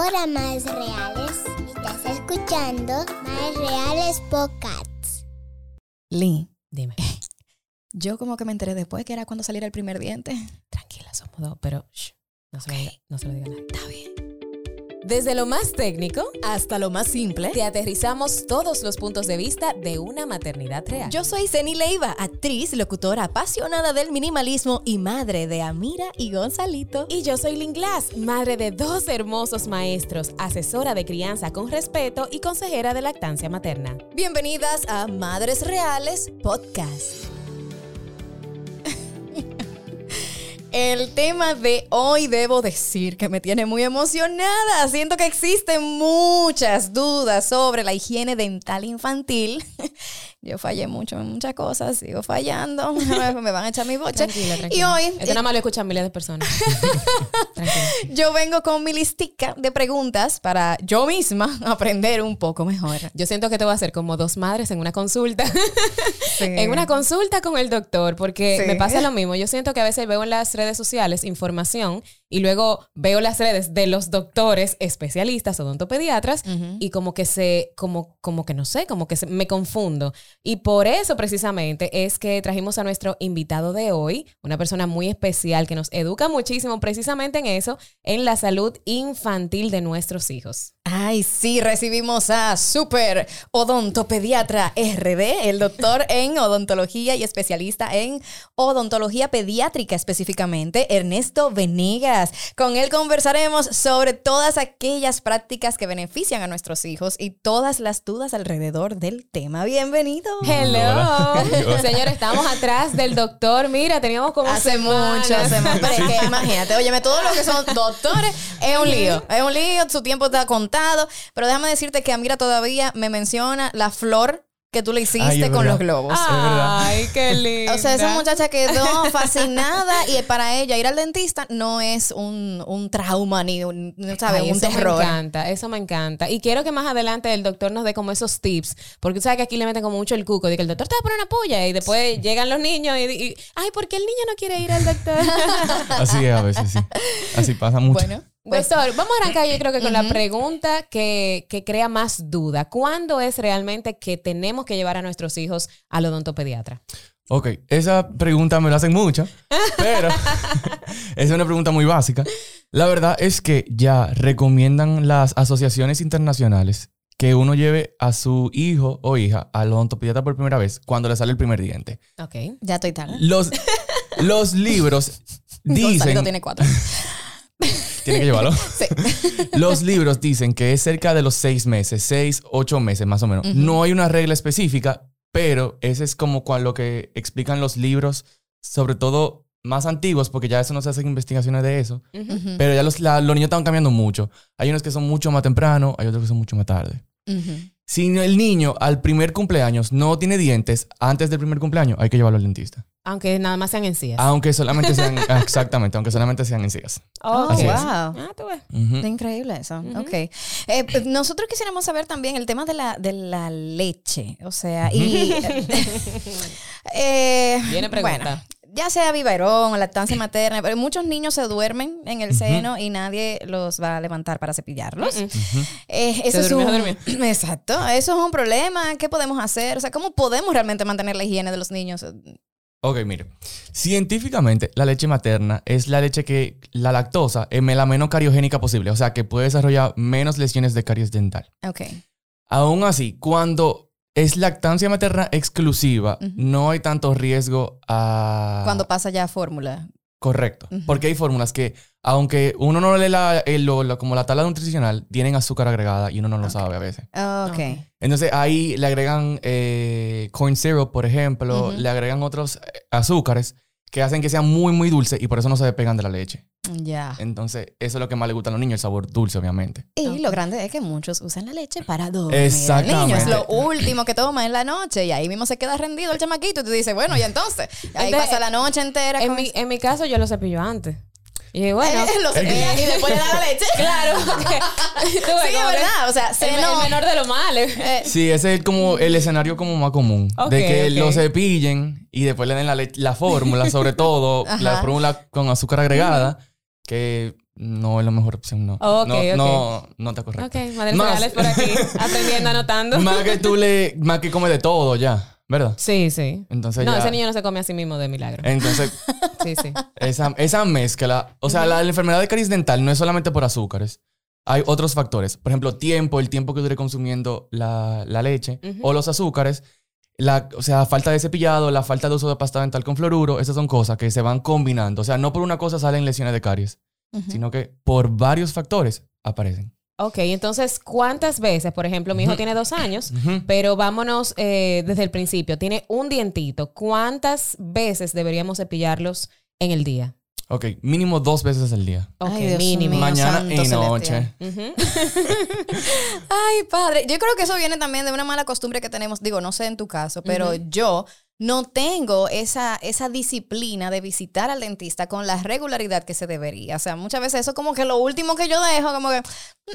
Hola, más reales. Estás escuchando Más Reales Podcasts. Lee, Dime. yo como que me enteré después que era cuando saliera el primer diente. Tranquila, somos dos, pero shh, no, se lo diga, no se lo diga a nadie. Está bien. Desde lo más técnico, Hasta lo más simple. te aterrizamos todos los puntos de vista de una maternidad real. Yo soy Zeni Leiva, actriz, locutora, apasionada del minimalismo y madre de Amira y Gonzalito. Y yo soy Lynn Glass, madre de dos hermosos maestros, asesora de crianza con respeto y consejera de lactancia materna. Bienvenidas a Madres Reales Podcast. El tema de hoy debo decir que me tiene muy emocionada. Siento que existen muchas dudas sobre la higiene dental infantil. Yo fallé mucho en muchas cosas, sigo fallando. Me van a echar mi boche. Tranquila, Y tranquila. hoy Esto nada más lo escuchan miles de personas. yo vengo con mi listica de preguntas para yo misma aprender un poco mejor. Yo siento que te voy a hacer como dos madres en una consulta. Sí. en una consulta con el doctor, porque Sí. me pasa lo mismo. Yo siento que a veces veo en las redes sociales información y luego veo las redes de los doctores especialistas, odontopediatras, Ujú. y como que se, como, como que no sé, como que se- me confundo. Y por eso precisamente es que trajimos a nuestro invitado de hoy, una persona muy especial que nos educa muchísimo precisamente en eso, en la salud infantil de nuestros hijos. Ay, sí, recibimos a Super Odontopediatra RD, el doctor en odontología y especialista en odontología pediátrica específicamente, Ernesto Venegas. Con él conversaremos sobre todas aquellas prácticas que benefician a nuestros hijos y todas las dudas alrededor del tema. Bienvenido. Hello. Hola. Señor, estamos atrás del doctor. Mira, teníamos como Hace semanas. mucho, hace mucho. Pero es que imagínate, óyeme, todo lo que son doctores es un lío. Es un lío, su tiempo está contado. Pero déjame decirte que Amira todavía me menciona la flor que tú le hiciste Ay, con los globos. Ay, qué lindo. O sea, esa muchacha quedó fascinada y para ella ir al dentista no es un, un trauma ni un, no sabes, Ay, un eso terror. me encanta, eso me encanta. Y quiero que más adelante el doctor nos dé como esos tips, porque tú sabes que aquí le meten como mucho el cuco, de que el doctor te va a poner una polla y después llegan los niños y, y, ay, ¿por qué el niño no quiere ir al doctor? Así es a veces, sí. Así pasa mucho. Bueno, Doctor, vamos a arrancar yo creo que con la pregunta que, que crea más duda. ¿Cuándo es realmente que tenemos que llevar a nuestros hijos al odontopediatra? Ok, esa pregunta me la hacen mucho, pero es una pregunta muy básica. La verdad es que ya recomiendan las asociaciones internacionales que uno lleve a su hijo o hija al odontopediatra por primera vez cuando le sale el primer diente. Ok. ya estoy tarde. Los, los libros Gonzalito dicen... tiene cuatro. Tiene que llevarlo. Los libros dicen que es cerca de los seis meses, seis, ocho meses más o menos. No hay una regla específica, pero ese es como cual lo que explican los libros, sobre todo más antiguos, porque ya eso no se hacen investigaciones de eso. Pero ya los, la- los niños están cambiando mucho. Hay unos que son mucho más temprano, hay otros que son mucho más tarde. ujú. Si el niño al primer cumpleaños no tiene dientes, antes del primer cumpleaños hay que llevarlo al dentista. Aunque nada más sean encías. Aunque solamente sean, exactamente, aunque solamente sean encías. Oh. Así es. wow. Ah, tú ves. Increíble eso. Ok. Eh, pues, nosotros quisiéramos saber también el tema de la, de la leche. O sea, y. eh, Viene pregunta. Bueno, ya sea biberón o lactancia materna, pero muchos niños se duermen en el seno y nadie los va a levantar para cepillarlos. Eh, eso Se es un. Exacto, eso es un problema. ¿Qué podemos hacer? O sea, ¿cómo podemos realmente mantener la higiene de los niños? Ok, mire. Científicamente, la leche materna es la leche que la lactosa es la menos cariogénica posible, o sea, que puede desarrollar menos lesiones de caries dental. Ok. Aún así, cuando es lactancia materna exclusiva, no hay tanto riesgo a... Cuando pasa ya a fórmula. Correcto. Porque hay fórmulas que, aunque uno no lee la, el- lo- lo- como la tabla nutricional, tienen azúcar agregada y uno no lo sabe a veces. Ok. Entonces ahí le agregan eh, corn syrup, por ejemplo, le agregan otros eh, azúcares que hacen que sea muy, muy dulce y por eso no se despegan de la leche. Ya. Entonces, eso es lo que más le gusta a los niños, el sabor dulce, obviamente. Y lo grande es que muchos usan la leche para dormir. El Exactamente. niño es lo último que toma en la noche y ahí mismo se queda rendido el chamaquito y tú dices, bueno, y entonces, ahí Entonces, pasa la noche entera. En mi, en mi caso, yo lo cepillo antes. Y bueno. Eh, lo cepillan y después le dan la leche. claro. porque- Sí, es verdad. O sea, El, seno. el menor de los males. eh, Sí, ese es como el escenario como más común. De que ok. lo cepillen y después le den la, le- la fórmula, sobre todo, la fórmula con azúcar agregada, que no es la mejor opción, no. Ok, no, ok. no, no está correcto. Ok, madres Más- por aquí, aprendiendo, anotando. Más que tú le, más que come de todo ya, ¿verdad? Sí, sí. Entonces No, ya- ese niño no se come a sí mismo de milagro. Entonces, Sí, sí. esa, esa mezcla, o sea, la, la enfermedad de caries dental no es solamente por azúcares. Hay otros factores. Por ejemplo, tiempo, el tiempo que dure consumiendo la, la leche o los azúcares. La, o sea, falta de cepillado, la falta de uso de pasta dental con fluoruro, esas son cosas que se van combinando. O sea, no por una cosa salen lesiones de caries, sino que por varios factores aparecen. Ok, entonces, ¿cuántas veces? Por ejemplo, mi hijo tiene dos años, pero vámonos eh, desde el principio. Tiene un dientito. ¿Cuántas veces deberíamos cepillarlos en el día? Ok, mínimo dos veces al día. Ok, Ay, mínimo. mío. Mañana y noche. Ay, padre. Yo creo que eso viene también de una mala costumbre que tenemos. Digo, no sé en tu caso, pero yo no tengo esa, esa disciplina de visitar al dentista con la regularidad que se debería. O sea, muchas veces eso es como que lo último que yo dejo, como que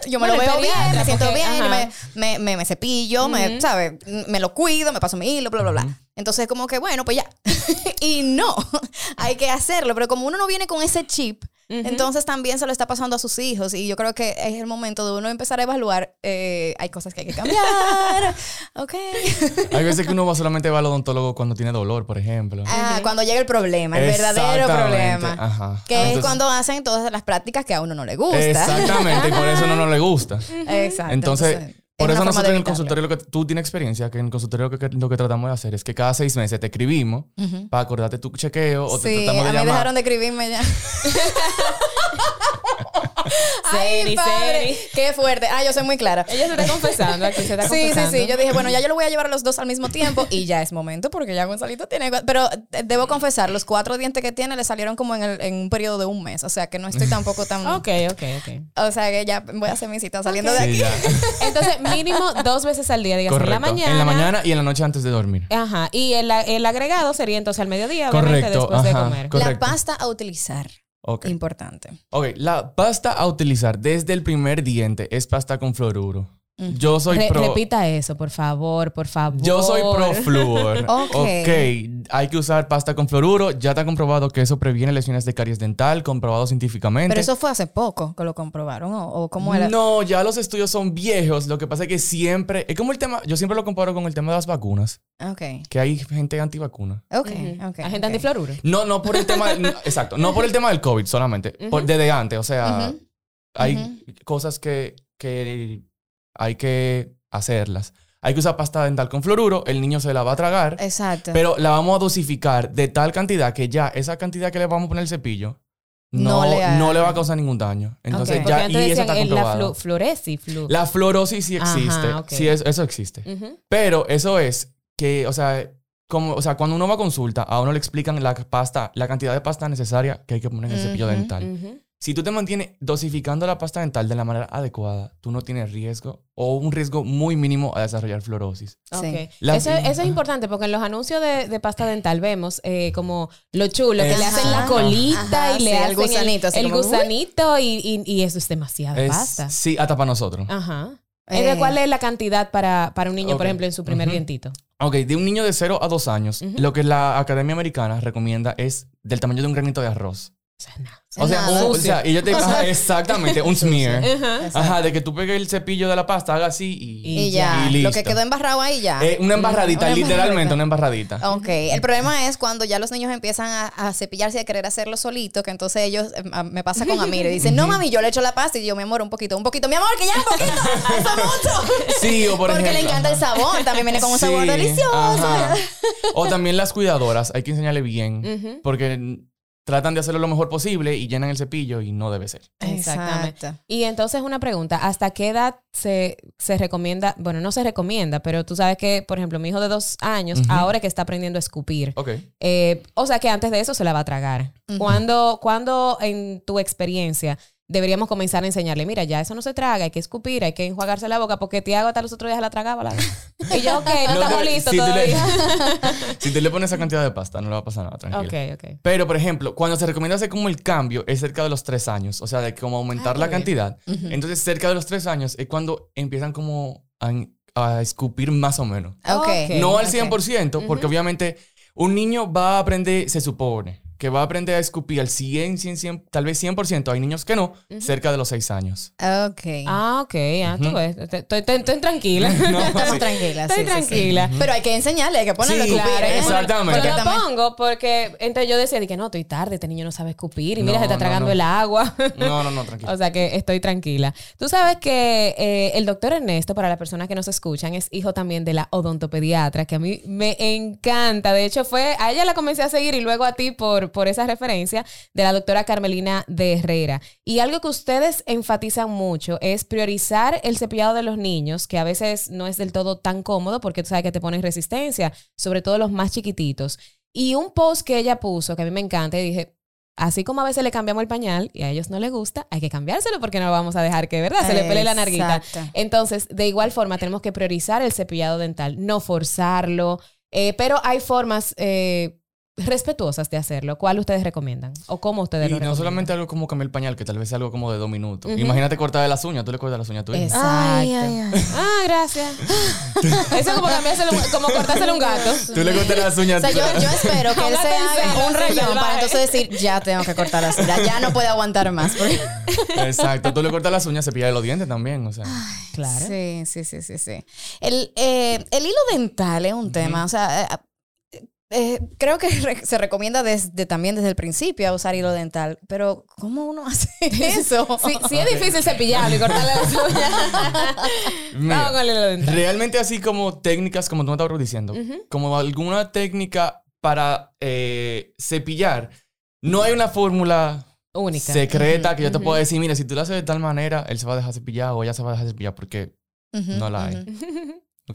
yo me lo veo bien, me siento bien, me, me, me, me cepillo, me, Ujú. ¿sabes? Me lo cuido, me paso mi hilo, bla, bla, bla. Entonces, como que, bueno, pues ya. y no, hay que hacerlo. Pero como uno no viene con ese chip, Entonces también se lo está pasando a sus hijos. Y yo creo que es el momento de uno empezar a evaluar. eh, hay cosas que hay que cambiar. ok. Hay veces que uno va solamente va al odontólogo cuando tiene dolor, por ejemplo. Ah, cuando llega el problema, el verdadero problema. Ajá. Que es cuando hacen todas las prácticas que a uno no le gusta. Exactamente, y por eso no nos le gusta. Exacto. Entonces, por es eso nosotros en el consultorio, lo que tú tienes experiencia, que en el consultorio lo que, lo que tratamos de hacer es que cada seis meses te escribimos para acordarte tu chequeo o te Sí, tratamos a de mí llamar. dejaron de escribirme ya. Ay, Seri, padre, Seri. Qué fuerte. Ah, yo soy muy clara. Ella se está confesando aquí, se está Sí, sí, confesando. sí. Yo dije, bueno, ya yo lo voy a llevar a los dos al mismo tiempo y ya es momento porque ya Gonzalito tiene. Pero eh, debo confesar, los cuatro dientes que tiene le salieron como en, el- en un periodo de un mes. O sea que no estoy tampoco tan. Ok, ok, ok. O sea que ya voy a hacer mi cita saliendo de aquí. Entonces, mínimo dos veces al día, digas, en la Correcto. mañana. En la mañana y en la noche antes de dormir. Ajá. Y el, el agregado sería entonces al mediodía, obviamente, Correcto, después de comer. Co- La Correcto. pasta a utilizar. Importante. Ok, la pasta a utilizar desde el primer diente es pasta con fluoruro. Yo soy Re- pro. Repita eso, por favor, por favor. Yo soy pro flúor. Ok. ok. Hay que usar pasta con fluoruro. Ya está comprobado que eso previene lesiones de caries dental, comprobado científicamente. Pero eso fue hace poco que lo comprobaron. ¿O, o cómo era? No, ya los estudios son viejos. Lo que pasa es que siempre. Es como el tema. Yo siempre lo comparo con el tema de las vacunas. Ok. Que hay gente antivacuna. Ok. Ujú. ok, Agente ok. antifluoruro. No, no por el tema. no, exacto. No por el tema del COVID solamente. por- desde antes. O sea, hay cosas que, que hay que hacerlas. Hay que usar pasta dental con fluoruro. El niño se la va a tragar. Exacto. Pero la vamos a dosificar de tal cantidad que ya esa cantidad que le vamos a poner el cepillo No no, le haga- no le va a causar ningún daño. Entonces ya, y eso está eh, la comprobado. flu- floresi, flu. La fluorosis sí Ajá, existe. Sí, es- eso existe. Pero eso es que, o sea, como, o sea, cuando uno va a consulta, a uno le explican la pasta, la cantidad de pasta necesaria que hay que poner en el cepillo dental. Si tú te mantienes dosificando la pasta dental de la manera adecuada, tú no tienes riesgo o un riesgo muy mínimo a desarrollar fluorosis. Sí. Ok. La- Eso, eso es importante porque en los anuncios de, de pasta dental vemos eh, como lo chulo, que le Ajá. hacen la colita Ajá, y le sí, el hacen gusanito, el, como, gusanito y, y- y eso es demasiada Es- pasta. sí, hasta para nosotros. Ajá. Eh. ¿Cuál es la cantidad para, para un niño, por ejemplo, en su primer Ujú. dientito? Ok, de un niño de 0 a 2 años, lo que la Academia Americana recomienda es del tamaño de un granito de arroz. O sea, nada. O sea, Nada. un- o sea, y yo te ajá, exactamente, un smear. Ajá. Ajá, de que tú pegues el cepillo de la pasta, haga así y, Y ya. y lo que quedó embarrado ahí ya. Eh, una embarradita, Una literalmente embarradita. una embarradita. Ok, el problema es cuando ya los niños empiezan a, a cepillarse y a querer hacerlo solito, que entonces ellos, a- me pasa con Amir, y dicen, no mami, yo le echo la pasta y yo, mi amor, un poquito, un poquito, mi amor, que ya un poquito, eso es mucho. Sí, o por Porque ejemplo. le encanta el sabor, también viene con un sabor delicioso. ajá. O también las cuidadoras, hay que enseñarle bien, porque tratan de hacerlo lo mejor posible y llenan el cepillo y no debe ser. Exactamente. Exacto. Y entonces una pregunta, ¿hasta qué edad se, se recomienda? Bueno, no se recomienda, pero tú sabes que, por ejemplo, mi hijo de dos años, Ujú. ahora que está aprendiendo a escupir, Ok. eh, o sea que antes de eso se la va a tragar. Ujú. ¿Cuándo, cuándo en tu experiencia deberíamos comenzar a enseñarle, mira, ya eso no se traga, hay que escupir, hay que enjuagarse la boca, porque Tiago hasta los otros días la tragaba. La... Y yo, ok, no, No estamos te- listos si tú le- todavía. Si tú le pones esa cantidad de pasta, no le va a pasar nada, tranquilo. ok, ok. Pero, por ejemplo, cuando se recomienda hacer como el cambio es cerca de los tres años, o sea, de como aumentar Ah, la bien. cantidad. Entonces, cerca de los tres años es cuando empiezan como a, a escupir más o menos. Ok. Ok. no al ok. 100%, porque obviamente un niño va a aprender, se supone, que va a aprender a escupir al 100, 100, 100 tal vez 100%, hay niños que no, cerca de los 6 años. Ok. Ah, ok. Ah, tú ves. Estoy, estoy- estoy tranquila. Estamos sí. tranquilas. Estoy sí, sí, sí. tranquila. Pero hay que enseñarle, hay que ponerle Sí, a escupir, ¿eh? exactamente. Pero lo pongo porque entonces yo decía de que no, estoy tarde, este niño no sabe escupir y mira, No, se está tragando no. el agua. No, no, no, tranquilo. O sea que estoy tranquila. Tú sabes que eh, el doctor Ernesto, para las personas que nos escuchan, es hijo también de la odontopediatra, que a mí me encanta. De hecho, fue a ella la comencé a seguir y luego a ti por, por esa referencia de la doctora Carmelina de Herrera. Y algo que ustedes enfatizan mucho es priorizar el cepillado de los niños, que a veces no es del todo tan cómodo porque tú sabes que te ponen resistencia, sobre todo los más chiquititos. Y un post que ella puso, que a mí me encanta, y dije, Así como a veces le cambiamos el pañal y a ellos no les gusta, hay que cambiárselo porque no vamos a dejar que, ¿verdad? Se le pele la narguita. Exacto. Entonces, de igual forma, tenemos que priorizar el cepillado dental, no forzarlo, eh, pero hay formas eh, respetuosas de hacerlo. ¿Cuál ustedes recomiendan? ¿O cómo ustedes Y lo no recomiendan? solamente algo como cambiar el pañal, que tal vez sea algo como de dos minutos. Imagínate cortar las uñas, tú le cortas las uñas a tu hija. Exacto. Ay, ay, ay. Ah, gracias. Eso es como cambiárselo, como cortárselo un gato. Tú le cortas las O uñas. sea, yo, yo espero que él se haga un rayón para entonces decir, ya tengo que cortar la silla, ya no puede aguantar más. porque- Exacto, tú le cortas las uñas, cepillas los dientes también, o sea. Claro. Sí, sí, sí, sí, sí. El, eh, el hilo dental es un tema, o sea, eh, creo que re- se recomienda desde también desde el principio a usar hilo dental, pero ¿cómo uno hace eso? Sí, sí es difícil cepillarlo y cortarle uñas. Mira, Vamos con el hilo dental. realmente así como técnicas, como tú me estabas diciendo, como alguna técnica para eh, cepillar, no hay una fórmula Única. secreta que yo te pueda decir, mira, si tú lo haces de tal manera, él se va a dejar cepillar o ella se va a dejar cepillar porque no la hay.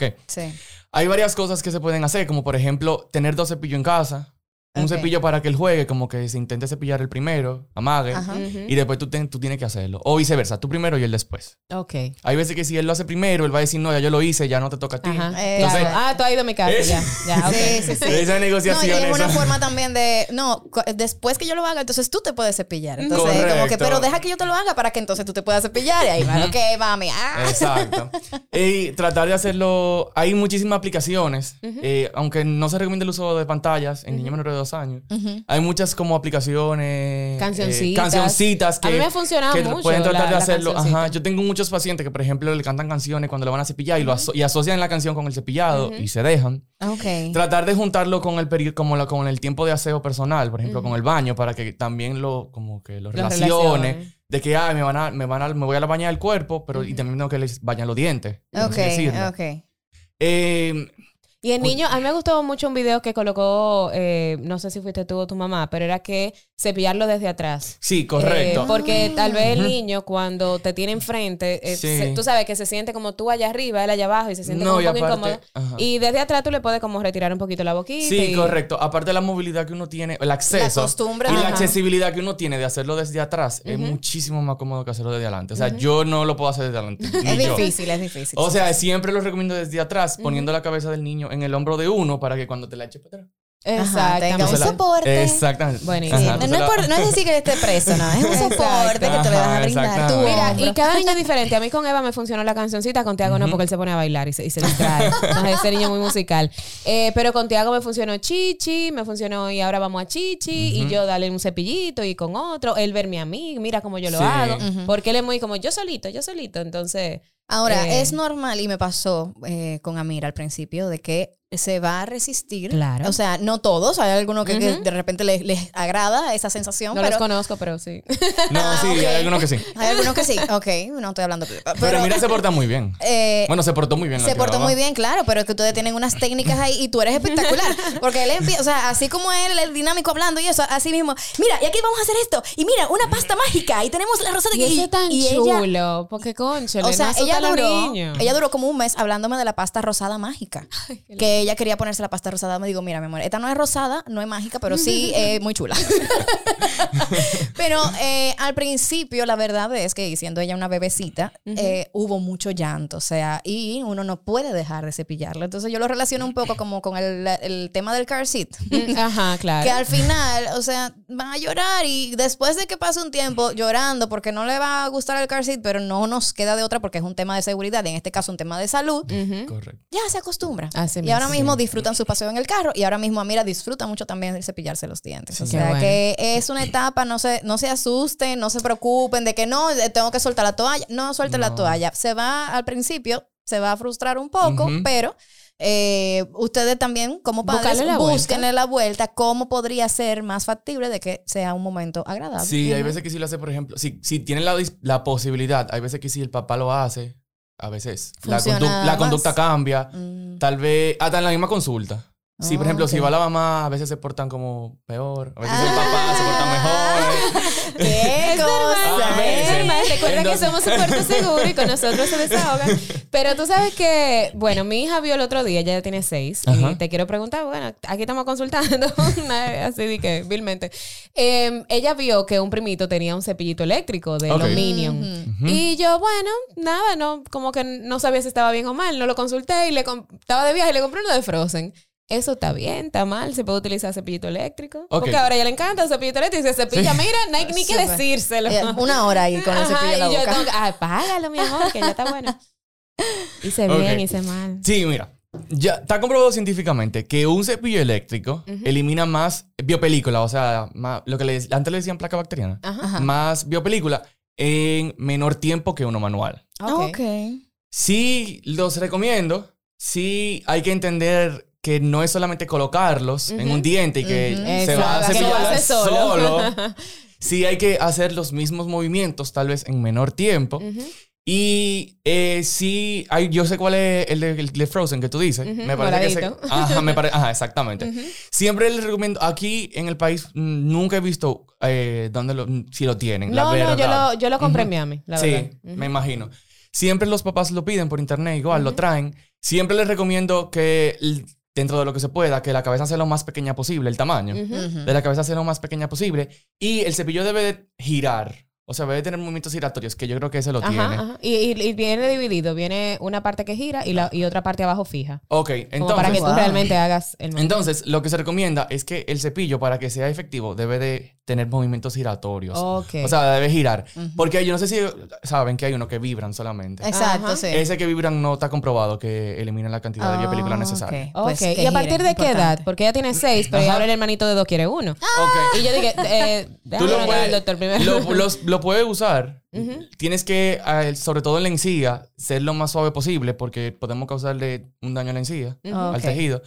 Ujú. Ok. Sí. Hay varias cosas que se pueden hacer, como por ejemplo, tener dos cepillos en casa. Un cepillo para que él juegue, como que se intente cepillar el primero, amague, Ajá. Y después tú, ten- tú tienes que hacerlo. O viceversa, tú primero y él después. Ok. Hay veces que si él lo hace primero, él va a decir, no, ya yo lo hice, ya no te toca a ti. Ajá. Eh, Entonces. Ah, tú has ido a mi casa. Ya, ya, ok. Sí, sí, sí. Esa No, y negociación. es una esa- forma también de, no, después que yo lo haga, entonces tú te puedes cepillar. Entonces, como que, pero deja que yo te lo haga para que entonces tú te puedas cepillar. Y ahí va, ok, mami. Ah. Exacto. Y tratar de hacerlo. Hay muchísimas aplicaciones, eh, aunque no se recomienda el uso de pantallas en niños menores de dos años. Ujú. Hay muchas como aplicaciones. eh, Cancioncitas. cancioncitas que. A mí me ha funcionado que mucho Pueden tratar la- de hacerlo. Ajá. Yo tengo muchos pacientes que, por ejemplo, le cantan canciones cuando le van a cepillar y, lo aso- y asocian la canción con el cepillado y se dejan. Ok. Tratar de juntarlo con el peri- como la- con el tiempo de aseo personal, por ejemplo, con el baño, para que también lo, como que lo relacione. De que, ay, me van a, me van a, me voy a la bañar el cuerpo, pero y también tengo que les bañar los dientes. Ok, ok. Eh, Y el niño, a mí me gustó mucho un video que colocó, eh, no sé si fuiste tú o tu mamá, pero era que cepillarlo desde atrás. sí, correcto. Eh, porque tal vez el niño cuando te tiene enfrente, eh, Sí. se- tú sabes que se siente como tú allá arriba, él allá abajo y se siente No, como y un poco aparte- incómodo. ajá. Y desde atrás tú le puedes como retirar un poquito la boquita. Sí, y- correcto. Aparte de la movilidad que uno tiene, el acceso La costumbre, y la accesibilidad que uno tiene de hacerlo desde atrás es muchísimo más cómodo que hacerlo desde adelante. O sea, yo no lo puedo hacer desde adelante. Es yo. difícil, es difícil. O sea, siempre lo recomiendo desde atrás, poniendo la cabeza del niño en el hombro de uno para que cuando te la eche para atrás. Tenga un soporte. Exactamente. Buenísimo. Sí, no, es no es decir que esté preso, no. Es un Exacto. soporte que te le vas a brindar. Mira, y cada niño es diferente. A mí con Eva me funcionó la cancioncita, con Tiago no, porque él se pone a bailar y se, y se distrae. Entonces, ese niño muy musical. Eh, pero con Tiago me funcionó Chichi, me funcionó y ahora vamos a Chichi, y yo darle un cepillito y con otro, él verme a mí, mira cómo yo lo Sí. hago. Porque él es muy como yo solito, yo solito. Entonces, Ahora, Eh. es normal, y me pasó eh, con Amir al principio, de que se va a resistir. Claro. O sea, no todos, hay algunos que, de repente les, les agrada esa sensación, no pero los conozco, pero sí. No, sí, hay algunos que sí. hay algunos que sí. Ok, no estoy hablando. Pero, Pero, mira, se porta muy bien. eh, Bueno, se portó muy bien. se portó muy bien, claro, pero es que ustedes tienen unas técnicas ahí y tú eres espectacular. Porque él empieza, o sea, así como él, el dinámico hablando y eso, así mismo, mira, y aquí vamos a hacer esto, y mira, una pasta mágica, y tenemos la rosada Y eso es tan y ella- chulo, porque concho, o sea, ella duró, ella duró como un mes hablándome de la pasta rosada mágica. que ella quería ponerse la pasta rosada. Me digo, mira, mi amor, esta no es rosada, no es mágica, pero sí es muy chula. pero eh, al principio, la verdad es que siendo ella una bebecita, eh, hubo mucho llanto. O sea, y uno no puede dejar de cepillarlo. Entonces yo lo relaciono un poco como con el, el tema del car seat. Mm, Ajá, claro. Que al final, o sea, van a llorar y después de que pase un tiempo llorando porque no le va a gustar el car seat, pero no nos queda de otra porque es un tema de seguridad y en este caso un tema de salud. Correcto. ya se acostumbra. Así y ahora ahora mismo disfrutan su paseo en el carro y ahora mismo Amira disfruta mucho también de cepillarse los dientes. o sea bueno. que es una etapa, no se, no se asusten, no se preocupen de que no, eh, tengo que soltar la toalla. No suelte la toalla. Se va al principio, se va a frustrar un poco, pero eh, ustedes también, como padres, la vuelta. búsquenle la vuelta, cómo podría ser más factible de que sea un momento agradable. Sí, hay veces que sí lo hace, por ejemplo, si, si tienen la, posibilidad, hay veces que si el papá lo hace, a veces la, conducta cambia, Mm. tal vez hasta en la misma consulta. Si, por Ah, ejemplo, si va la mamá, a veces se portan como peor, a veces el papá se porta mejor. ¡Qué Es cosa! normal, veces. es normal. Recuerda que somos un puerto seguro y con nosotros se desahogan. Pero tú sabes que, bueno, mi hija vio el otro día, ella ya tiene seis, y Ajá. te quiero preguntar, bueno, aquí estamos consultando, así de que, vilmente. Eh, ella vio que un primito tenía un cepillito eléctrico de Ok. los Minion. Y yo, bueno, nada, no, como que no sabía si estaba bien o mal, no lo consulté y le estaba de viaje y le compré uno de Frozen. Eso está bien, está mal, se puede utilizar cepillito eléctrico. Ok. Porque ahora a ella le encanta el cepillito eléctrico y se cepilla, mira, no hay ni que decírselo. Eh, Una hora ahí con el Ajá, cepillo en la y yo boca. tengo que, "Ay, apágalo, mi amor, que ya está bueno. Hice bien, Ok. hice mal. Sí, mira. Ya está comprobado científicamente que un cepillo eléctrico elimina más biopelícula, o sea, más- lo que le, antes le decían placa bacteriana, Ajá. Ajá. más biopelícula en menor tiempo que uno manual. Ok. Sí, los recomiendo. Sí, hay que entender que no es solamente colocarlos en un diente y que se va a Exacto, que lo cepillar solo. solo. Sí, hay que hacer los mismos movimientos, tal vez en menor tiempo. Y eh, sí, hay, yo sé cuál es el de, el de Frozen que tú dices. Me parece que ese- ajá, me pare- ajá, exactamente. Siempre les recomiendo, aquí en el país mm, nunca he visto eh, dónde lo, si lo tienen. la No, no, yo lo, yo lo compré en. Miami, la sí, verdad. me imagino. Siempre los papás lo piden por internet, igual lo traen. Siempre les recomiendo que dentro de lo que se pueda, que la cabeza sea lo más pequeña posible, el tamaño de la cabeza sea lo más pequeña posible. Y el cepillo debe de girar. O sea, debe tener movimientos giratorios, que yo creo que ese lo tiene. Ajá. Y, y- y viene dividido. Viene una parte que gira y, la, y otra parte abajo fija. Ok, Como entonces... para que tú Wow. realmente hagas el movimiento. Entonces, lo que se recomienda es que el cepillo, para que sea efectivo, debe de tener movimientos giratorios. Ok. O sea, debe girar. Porque yo no sé si saben que hay uno que vibran solamente. Exacto, Ajá. sí. Ese que vibran no está comprobado que elimina la cantidad de Ah, biopelícula necesaria. ok. Pues Ok, que ¿Y a partir de qué edad? Porque ella tiene seis, pero ahora el hermanito de dos quiere uno. Ok. Y yo dije, eh, Tú déjame lo preguntar al puedes, doctor primero. lo, los- lo puedes usar. Ujú. Tienes que, eh, sobre todo en la encía, ser lo más suave posible porque podemos causarle un daño a la encía, Ujú. al Ok. tejido.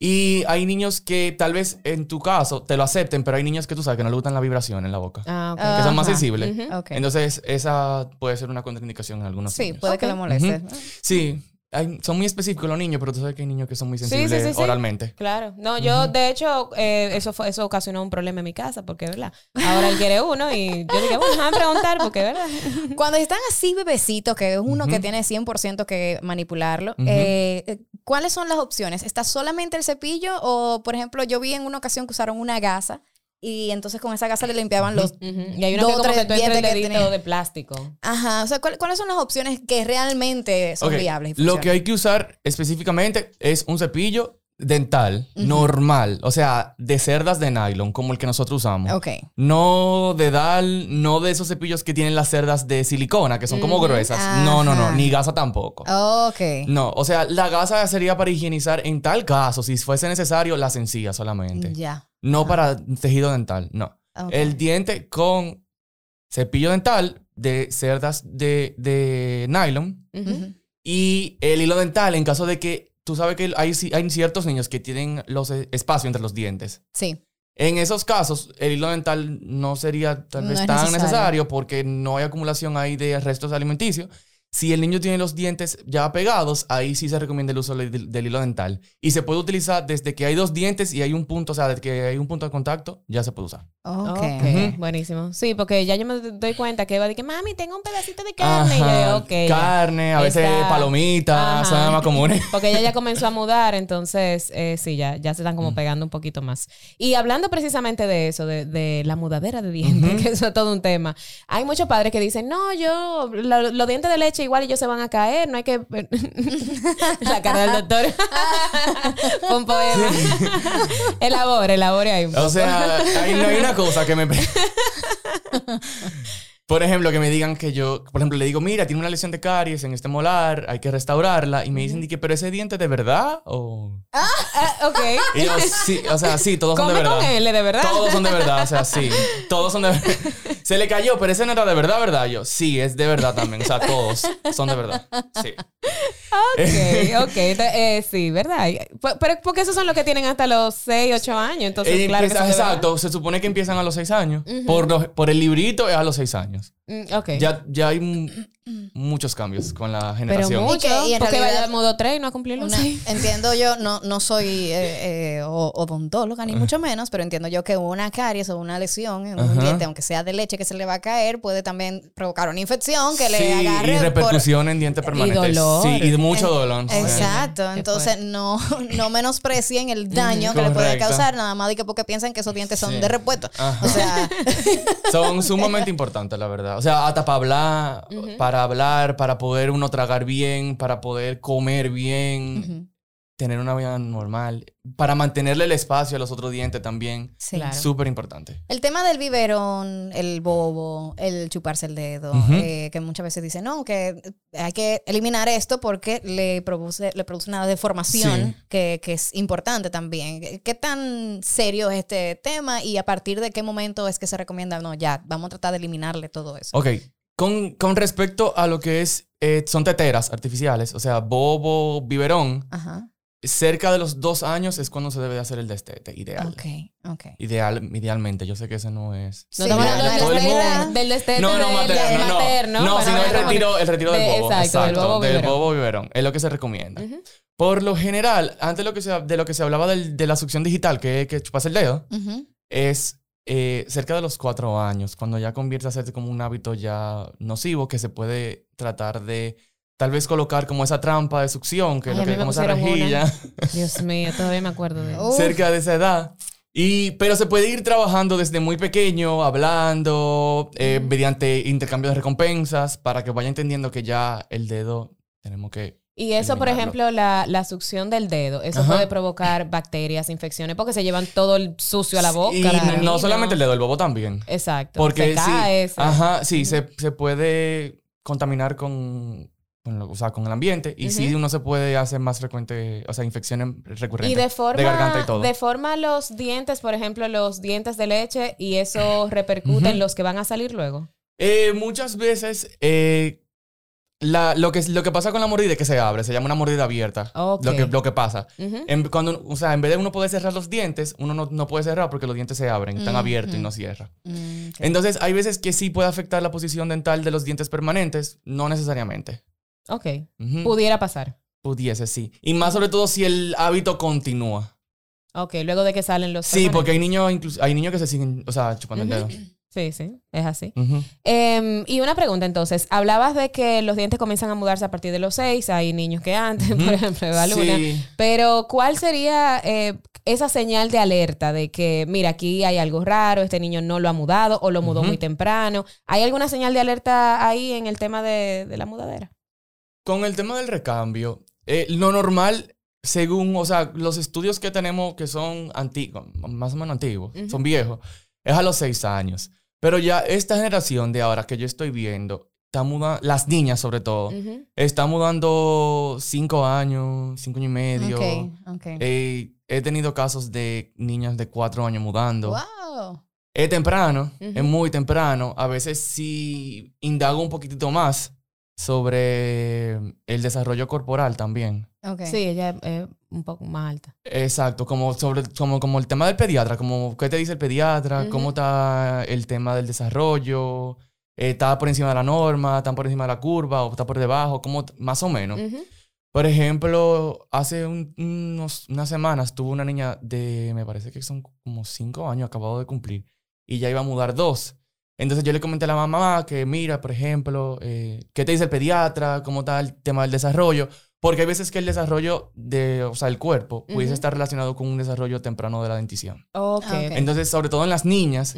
Y hay niños que tal vez en tu caso te lo acepten, pero hay niños que tú sabes que no le gustan la vibración en la boca. Ah, ok. que son más sensibles. Ujú. Ok. Entonces, esa puede ser una contraindicación en algunos sí, niños. puede que le moleste. Sí, hay- son muy específicos los niños, pero tú sabes que hay niños que son muy Sí, sí, sensibles sí, sí. oralmente. Claro. No, yo, de hecho, eh, eso fue, eso ocasionó un problema en mi casa, porque, ¿verdad? Ahora él quiere uno y yo dije, bueno, déjame preguntar, porque, ¿verdad? Cuando están así bebecitos, que es uno que tiene 100% que manipularlo, eh, ¿cuáles son las opciones? ¿Está solamente el cepillo o, por ejemplo, yo vi en una ocasión que usaron una gasa y entonces con esa gasa le limpiaban los... Y hay uno Dos que como tres que tú entra el dientes que tenía. de plástico. Ajá, o sea, ¿cuál- ¿cuáles son las opciones que realmente son viables? y Lo que hay que usar específicamente es un cepillo dental normal, o sea, de cerdas de nylon, como el que nosotros usamos. Ok. No de dal, no de esos cepillos que tienen las cerdas de silicona, que son como gruesas. No, no, no, ni gasa tampoco. Ok. No, o sea, la gasa sería para higienizar en tal caso, si fuese necesario, las encías solamente. Ya. No para tejido dental, no. Ok. El diente con cepillo dental de cerdas de, de nylon y el hilo dental en caso de que tú sabes que hay, hay ciertos niños que tienen los eh, espacio entre los dientes. Sí. En esos casos, el hilo dental no sería tal vez tan necesario. necesario. porque no hay acumulación ahí de restos alimenticios. Si el niño tiene los dientes ya pegados, ahí sí se recomienda el uso del, del hilo dental. Y se puede utilizar desde que hay dos dientes y hay un punto, o sea, desde que hay un punto de contacto, ya se puede usar. Ok. Ok, Ujú. buenísimo. Sí, porque ya yo me doy cuenta que va a decir, mami, tengo un pedacito de carne. Y yo Ajá, digo, ok. ya. Carne, a veces Está- palomitas, son las más comunes. Porque ella ya comenzó a mudar, entonces eh, sí, ya, ya se están Mm. como pegando un poquito más. Y hablando precisamente de eso, de, de la mudadera de dientes, que eso es todo un tema. Hay muchos padres que dicen, no, yo, lo- los dientes de leche igual ellos se van a caer, no hay que... la cara del doctor. Un poema. elabore, elabore ahí un poco. O sea, hay, no hay una cosa que me... Por ejemplo, que me digan que yo, por ejemplo, le digo, mira, tiene una lesión de caries en este molar, hay que restaurarla. Y me dicen, di que, pero ese diente de verdad o... Ah, ok. Y yo, sí, o sea, sí, todos son de verdad. con de verdad. Todos son de verdad, o sea, sí. Todos son de verdad. Se le cayó, pero ese no era de verdad, ¿verdad? Yo, sí, es de verdad también. O sea, todos son de verdad. Sí. Ok, ok. Eh, sí, ¿verdad? Y- pu- Pero porque esos son los que tienen hasta los 6, 8 años. Entonces, Eh, claro que son de verdad. exacto, se supone que empiezan a los seis años. por, los- por el librito es a los seis años. Mm, ok. Ya, ya hay mu- muchos cambios con la Pero generación. mucho. Y que- y en porque realidad- vaya al modo 3 y no ha cumplido los Una- 6. entiendo yo, no, no soy eh, eh, odontóloga ni mucho menos, pero entiendo yo que una caries o una lesión en un Ajá. diente, aunque sea de leche que se le va a caer, puede también provocar una infección que le agarre y por- repercusión en diente permanente. dolor. Sí, y de mucho dolor. Exacto, entonces no, no menosprecien el daño que le puede causar, nada más de que porque piensan que esos dientes son Sí. de repuesto. Ajá. O sea, Son sumamente importantes, la verdad. O sea, hasta para hablar, para hablar, para poder uno tragar bien, para poder comer bien, tener una vida normal, para mantenerle el espacio a los otros dientes también. sí. Claro. Súper importante. El tema del biberón, el bobo, el chuparse el dedo, Ujú. eh, que muchas veces dicen, no, que hay que eliminar esto porque le produce, le produce una deformación Sí. que, que es importante también. ¿Qué tan serio es este tema y a partir de qué momento es que se recomienda, no, ya, vamos a tratar de eliminarle todo eso? Ok. Con, con respecto a lo que es, eh, son teteras artificiales, o sea, bobo, biberón, Ajá. Cerca de los dos años es cuando se debe de hacer el destete, ideal. Ok, ok. Ideal, idealmente, yo sé que ese no es. No estamos hablando del destete, del No, no, del- materno, del no, no. materno. No, Bueno, sino el retiro, el retiro del De- bobo. exacto, del bobo del biberón. bobo biberón. Es lo que se recomienda. Por lo general, antes lo que se, de lo que se hablaba del- de la succión digital, que que chupas el dedo, Ujú. es eh, cerca de los cuatro años, cuando ya convierte a ser como un hábito ya nocivo, que se puede tratar de tal vez colocar como esa trampa de succión, que es Ay, lo a mí que como esa una. rejilla, Dios mío, todavía me acuerdo de Uf. cerca de esa edad. Y, pero se puede ir trabajando desde muy pequeño, hablando, eh, mediante intercambio de recompensas, para que vaya entendiendo que ya el dedo tenemos que... Y eso, por eliminarlo. ejemplo, la, la succión del dedo, eso Ajá. puede provocar bacterias, infecciones, porque se llevan todo el sucio a la boca. y la no solamente el dedo, el bobo también. Exacto. Porque se cae. sí, ajá, sí, se, se puede contaminar con, con lo- o sea, con el ambiente y sí uno se puede hacer más frecuente, o sea, infecciones recurrentes Y deforma, garganta y todo. deforma los dientes, por ejemplo, los dientes de leche, y eso repercute en los que van a salir luego. Eh, muchas veces eh, la- lo, que, lo que pasa con la mordida es que se abre, se llama una mordida abierta. Lo, que, lo que pasa. En, cuando, o sea, en vez de uno poder cerrar los dientes, uno no, no puede cerrar porque los dientes se abren, están abiertos y no cierra. Mm. Entonces, hay veces que sí puede afectar la posición dental de los dientes permanentes, no necesariamente. Ok. Pudiera pasar. Pudiese, sí. Y más sobre todo si el hábito continúa. Ok, luego de que salen los. Sí, porque hay niños, incluso, hay niños que se siguen, o sea, chupando el dedo. Sí, sí, es así. Em, y una pregunta entonces, hablabas de que los dientes comienzan a mudarse a partir de los seis, hay niños que antes, por ejemplo, Eva Luna. Sí. Pero ¿cuál sería eh, esa señal de alerta de que, mira, aquí hay algo raro, este niño no lo ha mudado o lo mudó muy temprano? ¿Hay alguna señal de alerta ahí en el tema de, de la mudadera? Con el tema del recambio, eh, lo normal, según, o sea, los estudios que tenemos que son antiguos, más o menos antiguos, son viejos, es a los seis años. Pero ya esta generación de ahora que yo estoy viendo, está mudando, las niñas sobre todo, Ujú. están mudando cinco años, cinco años y medio. Eh, he tenido casos de niñas de cuatro años mudando. Wow. Es temprano, es muy temprano. A veces sí indago un poquitito más sobre el desarrollo corporal también. Ok. Sí, ella es un poco más alta. Exacto, como sobre como, como el tema del pediatra, como qué te dice el pediatra, Ujú. cómo está el tema del desarrollo, eh, está por encima de la norma, está por encima de la curva o está por debajo, como más o menos. Ujú. Por ejemplo, hace un- unos, unas semanas tuve una niña de, me parece que son como cinco años, acabado de cumplir, y ya iba a mudar dos. Entonces yo le comenté a la mamá que mira, por ejemplo, eh, ¿qué te dice el pediatra? ¿Cómo está el tema del desarrollo? Porque hay veces que el desarrollo de, o sea, el cuerpo pudiese Ujú. estar relacionado con un desarrollo temprano de la dentición. Ok. Ah. Entonces, sobre todo en las niñas.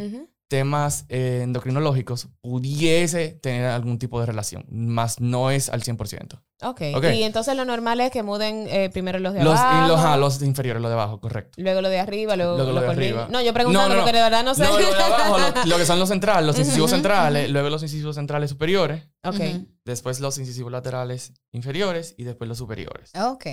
Temas eh, endocrinológicos pudiese tener algún tipo de relación, más no es al 100%. Ok. Ok. Y entonces lo normal es que muden eh, primero los de Los, abajo. y los, ah, los inferiores, los de abajo, correcto. Luego lo de arriba, luego, Luego lo de arriba. No, yo preguntando porque de verdad no sé. No, lo de abajo, lo, lo que son los centrales, los incisivos centrales, luego los incisivos centrales superiores, ok. Después los incisivos laterales inferiores y después los superiores. Ok.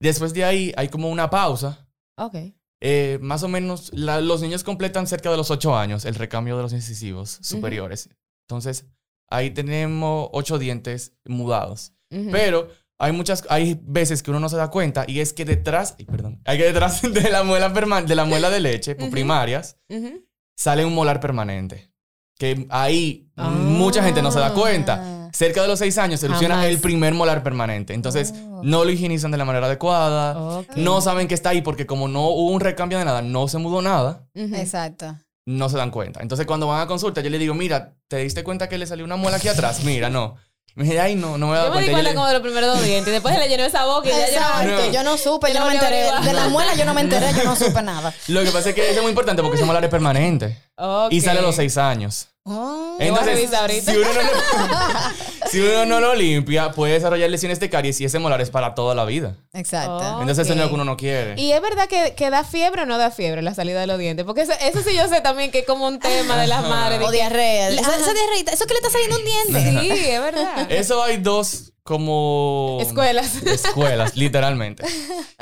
Después de ahí hay como una pausa. Ok. Eh, más o menos, la- los niños completan cerca de los 8 años el recambio de los incisivos superiores. Entonces, ahí tenemos 8 dientes mudados. Pero hay muchas, hay veces que uno no se da cuenta y es que detrás, ay, perdón, hay que detrás de la muela de la muela de leche por primarias Ujú. sale un molar permanente. Que ahí Ah. mucha gente no se da cuenta. Cerca de los 6 años se erupciona el primer molar permanente. Entonces, Oh. no lo higienizan de la manera adecuada. Ok. No saben que está ahí porque como no hubo un recambio de nada, no se mudó nada, Ujú. Exacto. no se dan cuenta. Entonces cuando van a consulta, yo le digo, mira, ¿te diste cuenta que le salió una muela aquí atrás? Mira, no. Me dije, ay, no, no me he dado Yo me di cuenta. cuenta Yo le- como de los primeros dos dientes y después se le llenó esa boca y ya Exacto. yo... No. Yo no supe, yo no me enteré. De la muela yo no me enteré, yo no supe nada. Lo que pasa es que eso es muy importante porque ese molar es permanente. Ok. Y sale a los 6 años. Oh. ahorita. si uno, no lo, si uno no lo limpia, puede desarrollar lesiones de caries y ese molar es para toda la vida. Exacto. Oh. Entonces eso es lo que uno no quiere. ¿Y es verdad que, que da fiebre o no da fiebre la salida de los dientes? Porque eso, eso sí yo sé también que es como un tema de las madres. de O que- diarrea. Esa, diarreita, eso que le está saliendo un diente. Sí, es verdad. Eso hay dos como... Escuelas. Escuelas, literalmente.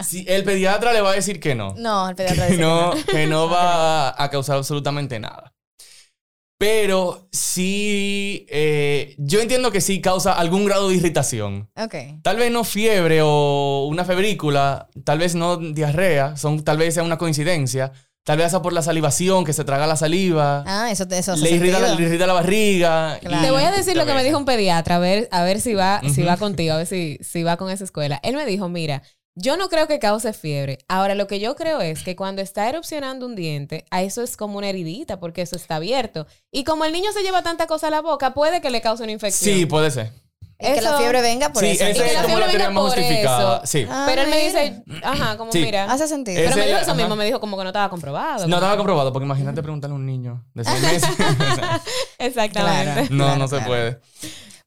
Si el pediatra le va a decir que no. No, el pediatra que dice que no, no. que no va a causar absolutamente nada. Pero sí, eh, yo entiendo que sí causa algún grado de irritación. Ok. Tal vez no fiebre o una febrícula, tal vez no diarrea, son, tal vez sea una coincidencia, tal vez sea por la salivación, que se traga la saliva, Ah, eso, eso le, irrita la, le irrita la barriga. y- Claro. Te voy a decir lo que me dijo un pediatra, a ver, a ver si va, si va contigo, a ver si, si va con esa escuela. Él me dijo, mira, yo no creo que cause fiebre. Ahora, lo que yo creo es que cuando está erupcionando un diente, a eso es como una heridita, porque eso está abierto. Y como el niño se lleva tanta cosa a la boca, puede que le cause una infección. Sí, puede ser. Y que la Eso- fiebre venga por sí, eso. esa Y que es como la teoría más justificada. eso. Sí. Ah, Pero él me dice, ajá, como Sí. mira. Hace sentido. Pero me dijo eso ajá. mismo, me dijo como que no estaba comprobado. No estaba comprobado, porque imagínate preguntarle a un niño de seis meses. Exactamente. Claro. no, no se claro. puede.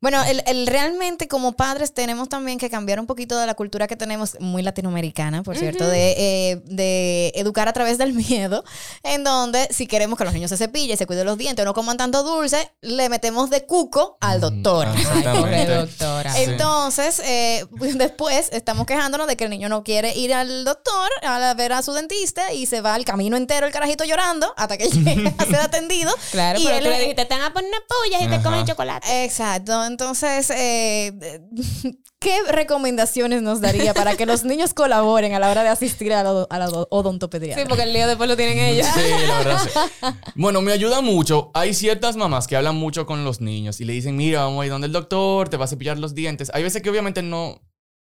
Bueno, el, el- realmente como padres tenemos también que cambiar un poquito de la cultura que tenemos, muy latinoamericana, por cierto, de, eh, de educar a través del miedo, en donde si queremos que los niños se cepillen, se cuiden los dientes, o no coman tanto dulce, le metemos de cuco al doctor. Ah, Ay, doctora. Sí. Entonces, eh, después estamos quejándonos de que el niño no quiere ir al doctor a ver a su dentista y se va el camino entero el carajito llorando hasta que llegue a ser atendido. Claro, y pero él tú le dijiste, te van a poner pullas y te Ajá. comen chocolate. Exacto. Entonces, eh, ¿qué recomendaciones nos daría para que los niños colaboren a la hora de asistir a la, a la odontopediatra? Sí, porque el lío después lo tienen ellos. Sí, la verdad. sí. Bueno, me ayuda mucho. Hay ciertas mamás que hablan mucho con los niños y le dicen, mira, vamos a ir donde el doctor, te va a cepillar los dientes. Hay veces que obviamente no,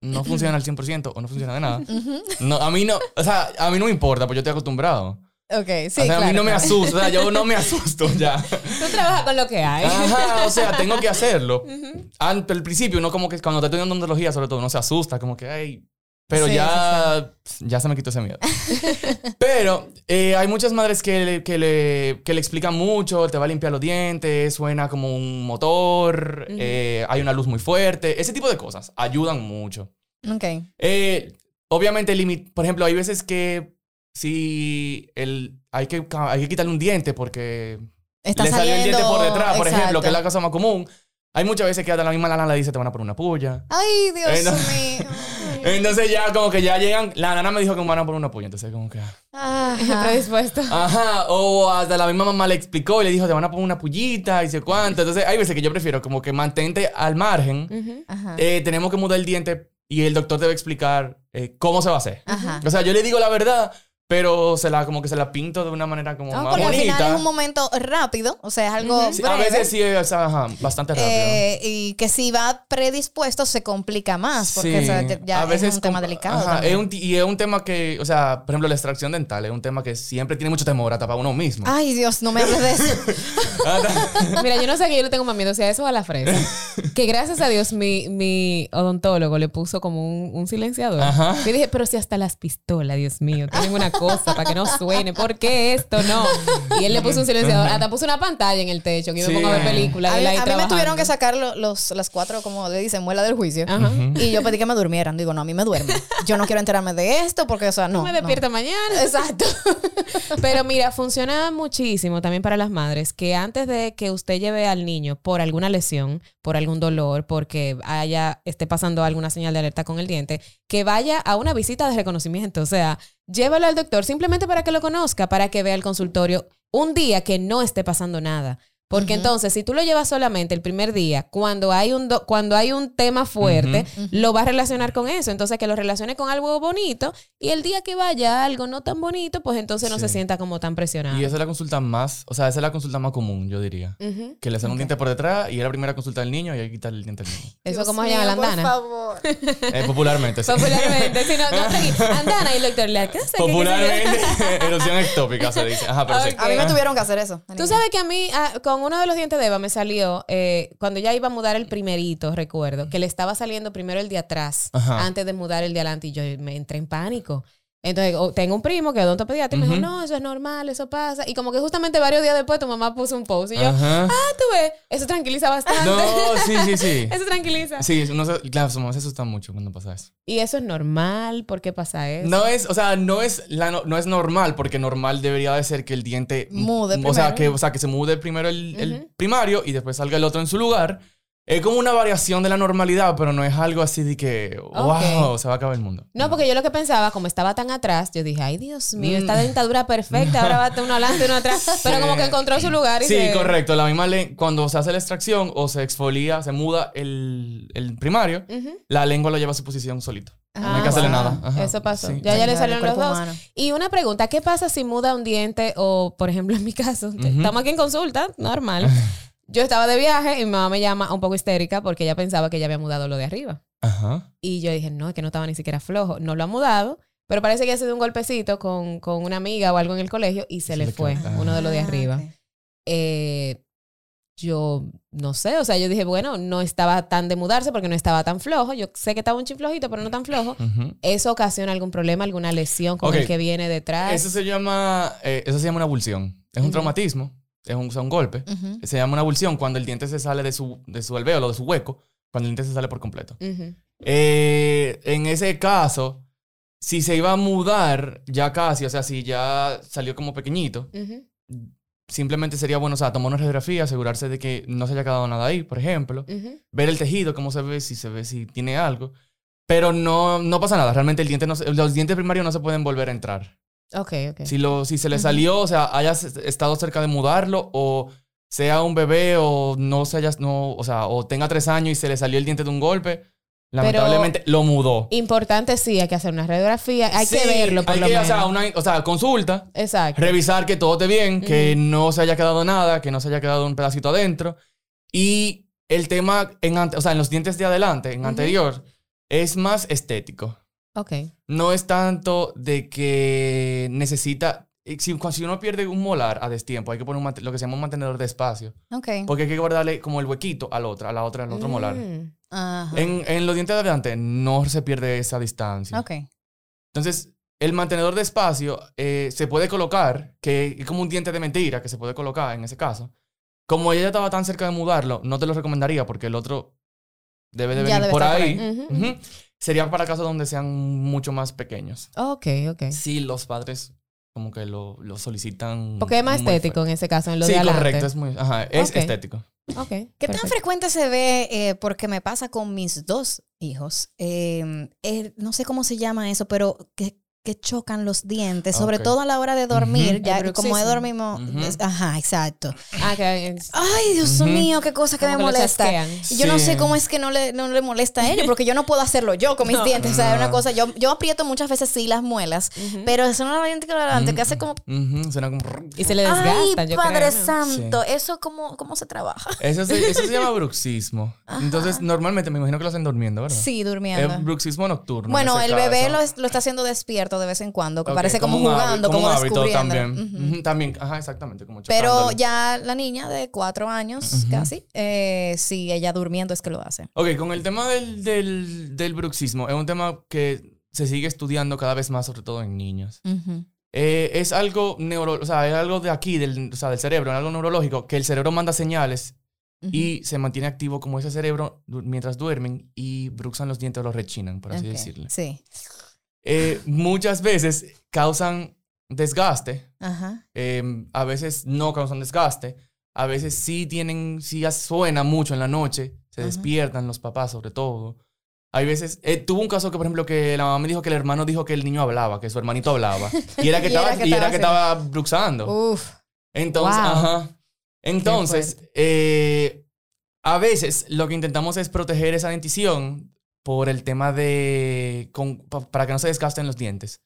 no funciona al 100% o no funciona de nada. No, a mí no, o sea, a mí no me importa, pues yo estoy acostumbrado. Ok, sí, o sea, a mí claro, no me claro. asusta, o sea, yo no me asusto ya. Tú trabajas con lo que hay. Ajá, o sea, tengo que hacerlo. Ante el principio, uno como que cuando te estoy dando odontología, sobre todo, uno se asusta, como que, ay. Pero Sí, ya, ya se me quitó ese miedo. Pero eh, hay muchas madres que le, que, le, que le explican mucho, te va a limpiar los dientes, suena como un motor, eh, hay una luz muy fuerte, ese tipo de cosas ayudan mucho. Ok. Eh, obviamente, por ejemplo, hay veces que si el, hay, que, hay que quitarle un diente porque Está le salió el diente por detrás, por ejemplo, que es la cosa más común. Hay muchas veces que hasta la misma nana le dice te van a poner una puya. Ay, Dios mío. Entonces ya como que ya llegan, la nana me dijo que me van a poner una puya, entonces como que... Ajá. Predispuesto. Ajá, o hasta la misma mamá le explicó y le dijo te van a poner una pullita y sé cuánto. Entonces hay veces que yo prefiero como que mantente al margen, Ujú. Ajá. eh, tenemos que mudar el diente y el doctor te va a explicar eh, cómo se va a hacer. Ajá. O sea, yo le digo la verdad, pero se la como que se la pinto de una manera como No, más porque al bonita. final es un momento rápido, o sea, es algo Sí, a breve. veces sí es ajá, bastante rápido. eh, y que si va predispuesto se complica más, porque Sí. o sea, ya- A veces es un tema delicado. ajá, es un y es un tema que, o sea, por ejemplo, la extracción dental es un tema que siempre tiene mucho temor hasta para uno mismo. Ay, Dios, no me hables de eso. Mira, yo no sé que yo le tengo más miedo, si a eso o a la fresa. Que gracias a Dios mi, mi odontólogo le puso como un, un silenciador. Ajá. Yo dije, pero si hasta las pistolas, Dios mío, tienen una cosa para que no suene. ¿Por qué esto no? Y él le puso un silenciador. Hasta puso una pantalla en el techo que yo me Sí. pongo a ver películas. A de mí, a mí me tuvieron que sacar lo- los, las cuatro, como le dicen, muela del juicio. Ajá. Y yo pedí que me durmieran. Digo, no, a mí me duerme. Yo no quiero enterarme de esto porque, o sea, no. me no. despierta mañana. Exacto. Pero mira, funciona muchísimo también para las madres que antes de que usted lleve al niño por alguna lesión, por algún dolor, porque haya esté pasando alguna señal de alerta con el diente, que vaya a una visita de reconocimiento, o sea, llévalo al doctor simplemente para que lo conozca, para que vea el consultorio un día que no esté pasando nada. Porque entonces, si tú lo llevas solamente el primer día, cuando hay un, do- cuando hay un tema fuerte, lo va a relacionar con eso. Entonces, que lo relacione con algo bonito y el día que vaya algo no tan bonito, pues entonces no Sí. se sienta como tan presionado. Y esa es la consulta más, o sea, esa es la consulta más común, yo diría. Que le hacen un diente por detrás y es la primera consulta del niño y hay que quitarle el diente al niño. Eso como se llama la Por andana. favor. Eh, popularmente, sí. Popularmente, si no, no pregunté, andana y el doctor le. Popularmente, erupción ectópica se dice. Ajá, pero sí. A mí me tuvieron que hacer eso. Tú sabes que a mí, ah, con uno de los dientes de Eva me salió, eh, cuando ya iba a mudar el primerito, recuerdo, que le estaba saliendo primero el de atrás, Ajá. antes de mudar el de adelante, y yo me entré en pánico. Entonces, tengo un primo que es odontopediatra y me dijo, Ujú. no, eso es normal, eso pasa. Y como que justamente varios días después tu mamá puso un post y yo, Ajá. ah, tú ves, eso tranquiliza bastante. No, sí, sí, sí. Eso tranquiliza. Sí, claro, su mamá se asusta mucho cuando pasa eso. Y eso es normal, ¿por qué pasa eso? No es, o sea, no es, la, no, no es normal, porque normal debería de ser que el diente Mude O sea, primero. que, o sea, que se mude primero el, el Ujú. primario y después salga el otro en su lugar. Es como una variación de la normalidad, pero no es algo así de que, wow, se va a acabar el mundo. No, porque yo lo que pensaba, como estaba tan atrás, yo dije, ay Dios mío, esta Mm. dentadura perfecta, ahora va a uno adelante y uno atrás. Pero como que encontró su lugar y Sí, se- correcto. La misma le- cuando se hace la extracción o se exfolia, se muda el, el primario, la lengua lo lleva a su posición solito. no hay Ah, que hacerle wow. nada. Ajá. Eso pasó. Sí. Ya, ya le salieron al los dos. humano. Y una pregunta, ¿qué pasa si muda un diente o, por ejemplo, en mi caso, estamos aquí en consulta, normal. Yo estaba de viaje y mi mamá me llama un poco histérica porque ella pensaba que ya había mudado lo de arriba. Ajá. Y yo dije, no, es que no estaba ni siquiera flojo. No lo ha mudado, pero parece que ha sido un golpecito con, con una amiga o algo en el colegio y se, Se le le fue uno de los de Ah, arriba. Eh, yo no sé, o sea, yo dije, bueno, no estaba tan de mudarse porque no estaba tan flojo. Yo sé que estaba un chin flojito, pero no tan flojo. ¿Eso ocasiona algún problema, alguna lesión con el que viene detrás? Eso se llama, eh, eso se llama una abulsión. Es un traumatismo, es un, sea, un golpe. Se llama una abulsión cuando el diente se sale de su, de su alvéolo, de su hueco, cuando el diente se sale por completo. Eh, en ese caso, si se iba a mudar ya casi, o sea, si ya salió como pequeñito, simplemente sería bueno, o sea, tomar una radiografía, asegurarse de que no se haya quedado nada ahí, por ejemplo, ver el tejido, cómo se ve, si se ve, si tiene algo. Pero no, no pasa nada, realmente el diente no se- los dientes primarios no se pueden volver a entrar. Ok, ok. Si, lo, si se le salió, o sea, hayas estado cerca de mudarlo o sea un bebé o no se haya, no, o sea, o tenga tres años y se le salió el diente de un golpe, lamentablemente lo mudó. Importante sí, hay que hacer una radiografía, hay que verlo por hay lo que, menos. O sea, una, o sea, consulta, Exacto. revisar que todo esté bien, que no se haya quedado nada, que no se haya quedado un pedacito adentro. Y el tema, en, o sea, en los dientes de adelante, en anterior, es más estético. Ok. No es tanto de que necesita. Si, uno pierde un molar a destiempo, hay que poner un lo que se llama un mantenedor de espacio. Ok. Porque hay que guardarle como el huequito al otro, a la otra, al otro molar. Mm. Ajá. En, en los dientes de adelante no se pierde esa distancia. Ok. Entonces, el mantenedor de espacio eh, se puede colocar, que es como un diente de mentira que se puede colocar en ese caso. Como ella estaba tan cerca de mudarlo, no te lo recomendaría porque el otro debe de venir debe por ahí. Sería para casos donde sean mucho más pequeños. Ok, ok. Si los padres como que lo, lo solicitan. Porque es más estético en ese caso, en lo Sí, de adelante. correcto, es muy, ajá, es Ok. estético. Ok. ¿Qué perfecto. tan frecuente se ve? eh, porque me pasa con mis dos hijos. eh, eh, no sé cómo se llama eso, pero que, que chocan los dientes, sobre Ok. todo a la hora de dormir. Ujú. Ya, El como he bruxismo. dormido. Ujú. es- Ajá, exacto. Ah, Ay, Dios mío, qué cosa que como me que molesta. Y Yo no sé cómo es que no le, no le molesta a ellos, porque yo no puedo hacerlo yo con mis No. dientes. O sea, es una cosa, yo, yo aprieto muchas veces sí las muelas, pero es una diente que adelante que hace como. Suena como... Y se le Ay, desgastan, yo Padre. Santo, eso cómo, cómo se trabaja. Eso se, eso se llama bruxismo. Entonces, normalmente me imagino que lo hacen durmiendo, ¿verdad? Sí, durmiendo. Es bruxismo nocturno. en Bueno, el bebé lo, es- lo está haciendo despierto de vez en cuando, que Ok, parece como, hábito- jugando, como, hábito descubriendo. también. Ujú. Ujú, También, ajá, exactamente. Como Pero ya la niña de cuatro años Ujú. casi, eh, sí, ella durmiendo es que lo hace. Ok, con el tema del, del, del bruxismo, es un tema que se sigue estudiando cada vez más, sobre todo en niños. Ujú. Eh, es algo neuro, o sea, es algo de aquí, del, o sea, del cerebro, algo neurológico, que el cerebro manda señales y se mantiene activo como ese cerebro mientras duermen y bruxan los dientes o los rechinan, por así Ok, decirlo. Sí. Eh, muchas veces causan desgaste, Ajá. eh, a veces no causan desgaste, a veces sí tienen, sí suena mucho en la noche, se Ajá. despiertan los papás sobre todo. Hay veces, eh, tuvo un caso que, por ejemplo, que la mamá me dijo que el hermano dijo que el niño hablaba, que su hermanito hablaba. Y era que Y era estaba, que y era que estaba bruxando. Uf. Entonces, Wow. ajá. Entonces, eh, a veces lo que intentamos es proteger esa dentición por el tema de. con- pa- para que no se desgasten los dientes.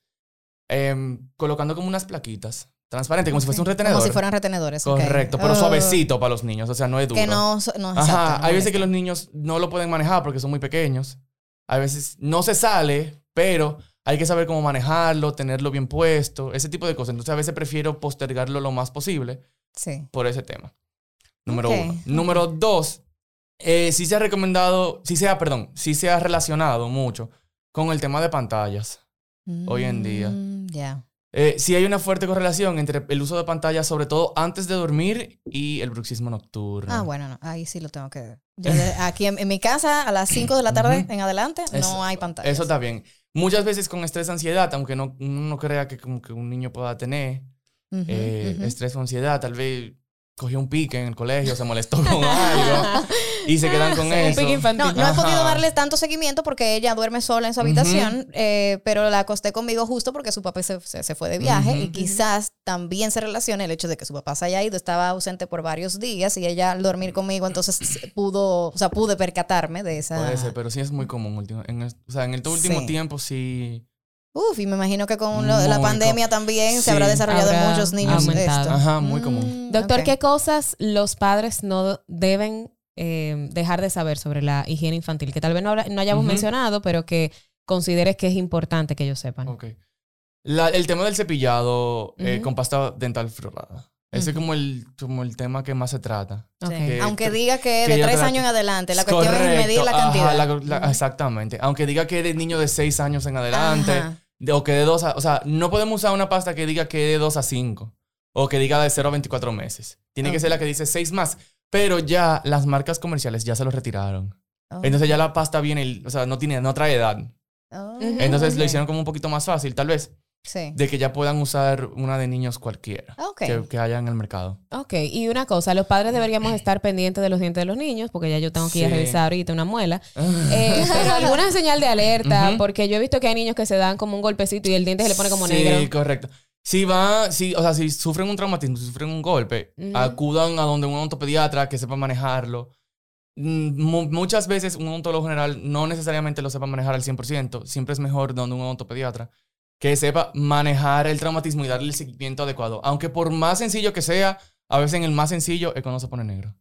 Em, colocando como unas plaquitas transparentes, como si fuese un retenedor. Como si fueran retenedores. Correcto, pero Oh, suavecito para los niños, o sea, no es duro. Que no, no Ajá, exacto, no hay veces que molesta. los niños no lo pueden manejar porque son muy pequeños. A veces no se sale, pero hay que saber cómo manejarlo, tenerlo bien puesto, ese tipo de cosas. Entonces a veces prefiero postergarlo lo más posible Sí. por ese tema. Número Ok, uno. Número dos, eh, sí se ha recomendado, sí se ha, perdón, sí se ha relacionado mucho con el tema de pantallas. Hoy en día. Mm, Ya. Eh, sí hay una fuerte correlación entre el uso de pantallas, sobre todo antes de dormir, y el bruxismo nocturno. Ah, bueno, no, ahí sí lo tengo que ver. Yo aquí en, en mi casa, a las 5 de la tarde en adelante, Eso- no hay pantalla. Eso está bien. Muchas veces con estrés, ansiedad, aunque no, uno no crea que como que un niño pueda tener eh, estrés o ansiedad, tal vez cogió un pique en el colegio, se molestó con algo y se quedan con Un eso. pique infantil. No, no he podido darle tanto seguimiento porque ella duerme sola en su habitación, eh, pero la acosté conmigo justo porque su papá se, se- se fue de viaje y quizás también se relaciona el hecho de que su papá se haya ido, estaba ausente por varios días y ella al dormir conmigo, entonces pudo, o sea, pude percatarme de esa... Puede ser, pero sí es muy común. último- En el, o sea, en el último Sí. tiempo sí. Uf, y me imagino que con lo- la pandemia co- también Sí. se habrá desarrollado en muchos niños aumentado. esto. Ajá, muy común. Mm, Doctor, ok. ¿qué cosas los padres no deben eh, dejar de saber sobre la higiene infantil? Que tal vez no, hayamos mencionado, pero que consideres que es importante que ellos sepan. Ok. La- el tema del cepillado eh, con pasta dental fluorada. Ese es como el, como el tema que más se trata. Que- Aunque diga que, que de tres años en adelante, la cuestión es medir la ajá, cantidad. la- exactamente. Aunque diga que eres niño de 6 años en adelante, de- o que de 2 a... O sea, no podemos usar una pasta que diga que de 2 a 5. O que diga de 0 a 24 meses. Tiene que ser la que dice 6 más. Pero ya las marcas comerciales ya se lo retiraron. Oh. Entonces ya la pasta viene, o sea, no tiene, no trae edad. Oh. Entonces lo hicieron como un poquito más fácil, tal vez, Sí. de que ya puedan usar una de niños cualquiera Ok. que, que haya en el mercado. Ok, y una cosa, los padres deberíamos estar pendientes de los dientes de los niños, porque ya yo tengo que ir a Sí. revisar ahorita una muela. Eh, pero alguna señal de alerta, porque yo he visto que hay niños que se dan como un golpecito y el diente se le pone como sí, negro. correcto. Si va, si, o sea, si sufren un traumatismo, si sufren un golpe, acudan a donde un odontopediatra que sepa manejarlo. Mm, mu- muchas veces un odontólogo general no necesariamente lo sepa manejar al 100%, siempre es mejor donde un odontopediatra que sepa manejar el traumatismo y darle el seguimiento adecuado. Aunque por más sencillo que sea, a veces en el más sencillo es cuando se pone negro.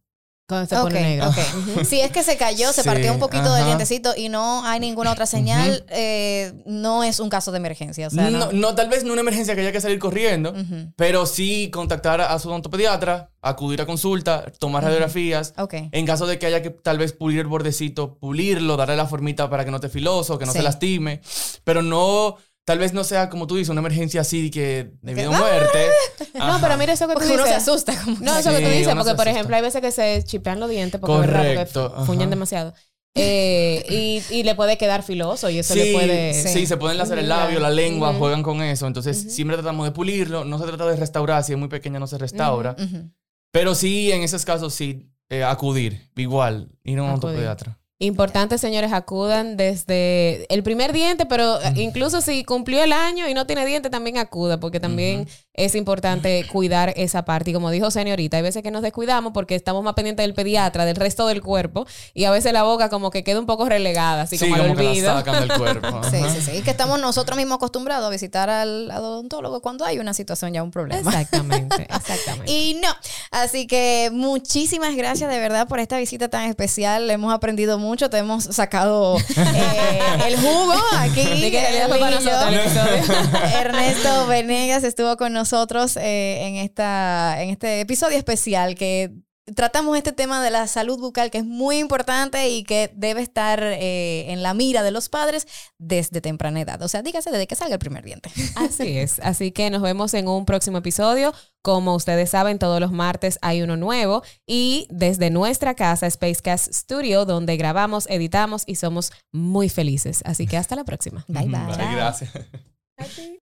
Cuando se pone negro. ok. Si es que se cayó, se Sí, partió un poquito del dientecito y no hay ninguna otra señal, eh, no es un caso de emergencia. O sea, no. no, no, tal vez no una emergencia que haya que salir corriendo, pero sí contactar a su odontopediatra, acudir a consulta, tomar radiografías. Ok. En caso de que haya que tal vez pulir el bordecito, pulirlo, darle la formita para que no esté filoso, que no Sí. se lastime, pero no, tal vez no sea como tú dices, una emergencia así que de vida o ¡Ah! muerte. No, pero mira eso que tú Porque uno se dices. asusta. Como No, eso que tú dices, porque por ejemplo hay veces que se chipean los dientes porque, ¿verdad? Correcto, porque fuñen ajá. demasiado. Eh, y, y le puede quedar filoso y eso Sí, le puede... sí, Sí. se pueden lacer el labio, la lengua, juegan con eso. Entonces, siempre tratamos de pulirlo. No se trata de restaurar, si es muy pequeña no se restaura. Ujú. Pero sí, en esos casos, sí, eh, acudir, igual, ir a un Acudir. odontopediatra. Importante, señores, acudan desde el primer diente, pero incluso si cumplió el año y no tiene diente, también acuda, porque también es importante cuidar esa parte. Y como dijo señorita, hay veces que nos descuidamos porque estamos más pendientes del pediatra, del resto del cuerpo, y a veces la boca como que queda un poco relegada, así sí, como al como que la olvido. sacan del cuerpo. Sí, sí, sí. Y que estamos nosotros mismos acostumbrados a visitar al al odontólogo cuando hay una situación ya un problema. Exactamente, exactamente. Y no, así que muchísimas gracias de verdad por esta visita tan especial. Hemos aprendido mucho, te hemos sacado eh, el jugo aquí. Que fue para nosotros el. Ernesto Venegas estuvo con nosotros eh, en, esta, en este episodio especial que tratamos este tema de la salud bucal que es muy importante y que debe estar eh, en la mira de los padres desde temprana edad. O sea, dígase desde que salga el primer diente. Así es. Así que nos vemos en un próximo episodio. Como ustedes saben, todos los martes hay uno nuevo y desde nuestra casa, Spacecast Studio, donde grabamos, editamos y somos muy felices. Así que hasta la próxima. Bye bye. Vale, gracias.